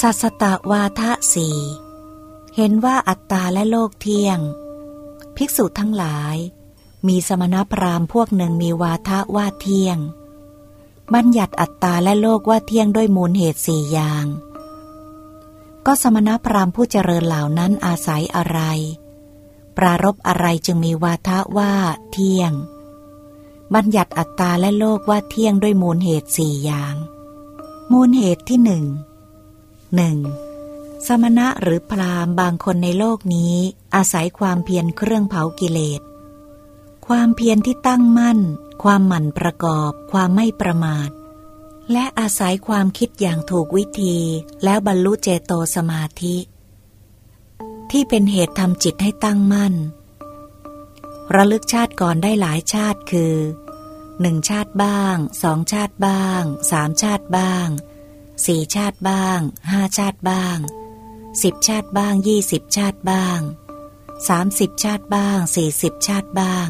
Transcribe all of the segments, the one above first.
สัสตวาทะสีเห็นว่าอัตตาและโลกเที่ยง ภิกษุทั้งหลาย มีสมณพราหมณ์พวกหนึ่งมีวาทะว่าเที่ยง บัญญัติอัตตาและโลกว่าเที่ยงด้วยมูลเหตุสี่อย่าง ก็สมณพราหมณ์ผู้เจริญเหล่านั้นอาศัยอะไร ปรารบอะไรจึงมีวาทะว่าเที่ยง บัญญัติอัตตาและโลกว่าเที่ยงด้วยมูลเหตุสี่อย่าง มูลเหตุที่หนึ่ง หนึ่งสมณะหรือพราหมณ์บางคนในโลกนี้ อาศัยความเพียรเครื่องเผากิเลส ความเพียรที่ตั้งมั่น ความหมั่นประกอบ ความไม่ประมาท และอาศัยความคิดอย่างถูกวิธี แล้วบรรลุเจโตสมาธิ ที่เป็นเหตุทำจิตให้ตั้งมั่น ระลึกชาติก่อนได้หลายชาติคือหนึ่งชาติบ้างสองชาติบ้างสามชาติบ้าง สี่ชาติบ้างห้าชาติบ้างสิบชาติบ้างยี่สิบชาติบ้างสามสิบชาติบ้างสี่สิบชาติบ้าง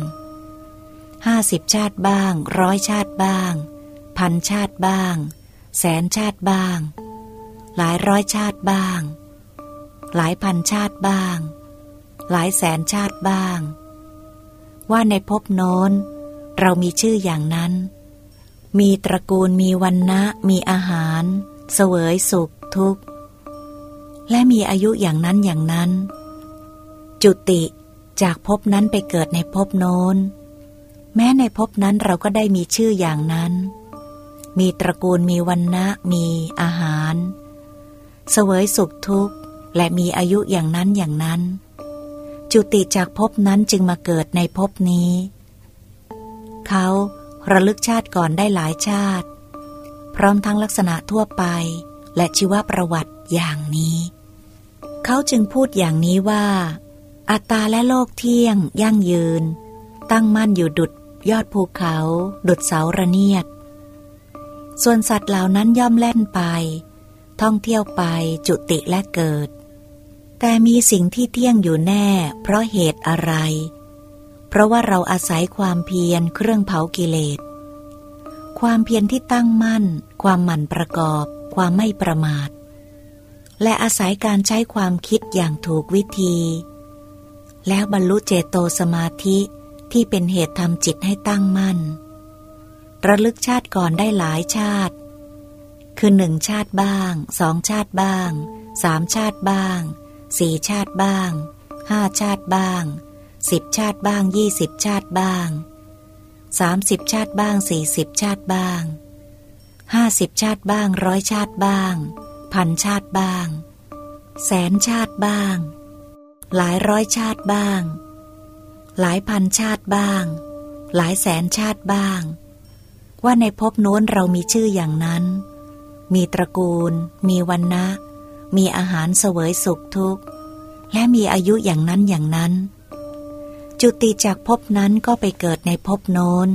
ห้าสิบชาติบ้างร้อยชาติบ้าง พันชาติบ้าง แสนชาติบ้าง หลายร้อยชาติบ้าง หลายพันชาติบ้าง หลายแสนชาติบ้าง ว่าในภพโน้น เรามีชื่ออย่างนั้น มีตระกูลมีวันนะมีอาหาร เสวยสุขทุกข์ และมีอายุอย่างนั้นอย่างนั้น จุติจากภพนั้นไปเกิดในภพโน้น แม้ในภพนั้นเราก็ได้มีชื่ออย่างนั้น มีตระกูลมีวันนะมีอาหาร เสวยสุขทุกข์ และมีอายุอย่างนั้นอย่างนั้น จุติจากภพนั้นจึงมาเกิดในภพนี้ เขาระลึกชาติก่อนได้หลายชาติ พร้อมทั้งลักษณะทั่วไป และชีวประวัติอย่างนี้ เขาจึงพูดอย่างนี้ว่า อัตตาและโลกเที่ยง ยั่งยืน ตั้งมั่นอยู่ดุดยอดภูเขา ดุดเสาระเนียด ส่วนสัตว์เหล่านั้นย่อมแล่นไป ท่องเที่ยวไปจุติและเกิด แต่มีสิ่งที่เที่ยงอยู่แน่ เพราะเหตุอะไร เพราะว่าเราอาศัยความเพียรเครื่องเผากิเลสความเพียรที่ตั้งมั่น ความหมั่นประกอบ ความไม่ประมาท และอาศัยการใช้ความคิดอย่างถูกวิธี แล้วบรรลุเจโตสมาธิที่เป็นเหตุทำจิตให้ตั้งมั่น ระลึกชาติก่อนได้หลายชาติ คือหนึ่งชาติบ้างสองชาติบ้างสามชาติบ้างสี่ชาติบ้างห้าชาติบ้างสิบชาติบ้างยี่สิบชาติบ้างสามสิบชาติบ้างสี่สิบชาติบ้าง ห้าสิบชาติบ้างร้อยชาติบ้าง พันชาติบ้าง แสนชาติบ้าง หลายร้อยชาติบ้าง หลายพันชาติบ้าง หลายแสนชาติบ้าง ว่าในภพโน้นเรามีชื่ออย่างนั้น มีตระกูล มีวันนะมีอาหารเสวยสุขทุกข์ และมีอายุอย่างนั้นอย่างนั้น จุติจากภพนั้นก็ไปเกิดในภพโน้น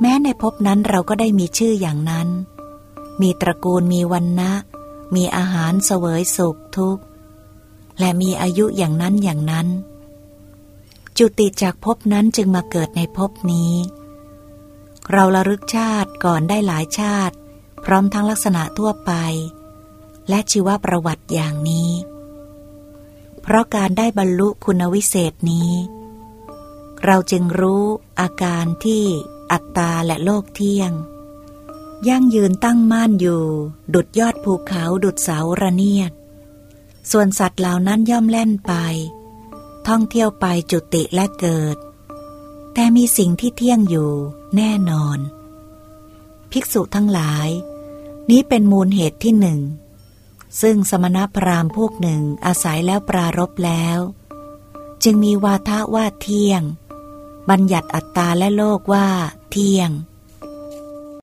แม้ในภพนั้นเราก็ได้มีชื่ออย่างนั้น มีตระกูลมีวันนะ มีอาหารเสวยสุขทุกข์ และมีอายุอย่างนั้นอย่างนั้น จุติจากภพนั้นจึงมาเกิดในภพนี้ เราระลึกชาติก่อนได้หลายชาติ พร้อมทั้งลักษณะทั่วไป และชีวประวัติอย่างนี้ เพราะการได้บรรลุคุณวิเศษนี้ เราจึงรู้อาการที่ อัตตาและโลกเที่ยง ยั่งยืนตั้งมั่นอยู่ ดุดยอดภูเขาดุดเสาระเนียด ส่วนสัตว์เหล่านั้นย่อมแล่นไป ท่องเที่ยวไปจุติและเกิด แต่มีสิ่งที่เที่ยงอยู่แน่นอน ภิกษุทั้งหลาย นี้เป็นมูลเหตุที่หนึ่ง ซึ่งสมณพราหมณ์พวกหนึ่งอาศัยแล้วปรารบแล้ว จึงมีวาทะว่าเที่ยงบัญญัติอัตตาและโลกว่า เที่ยง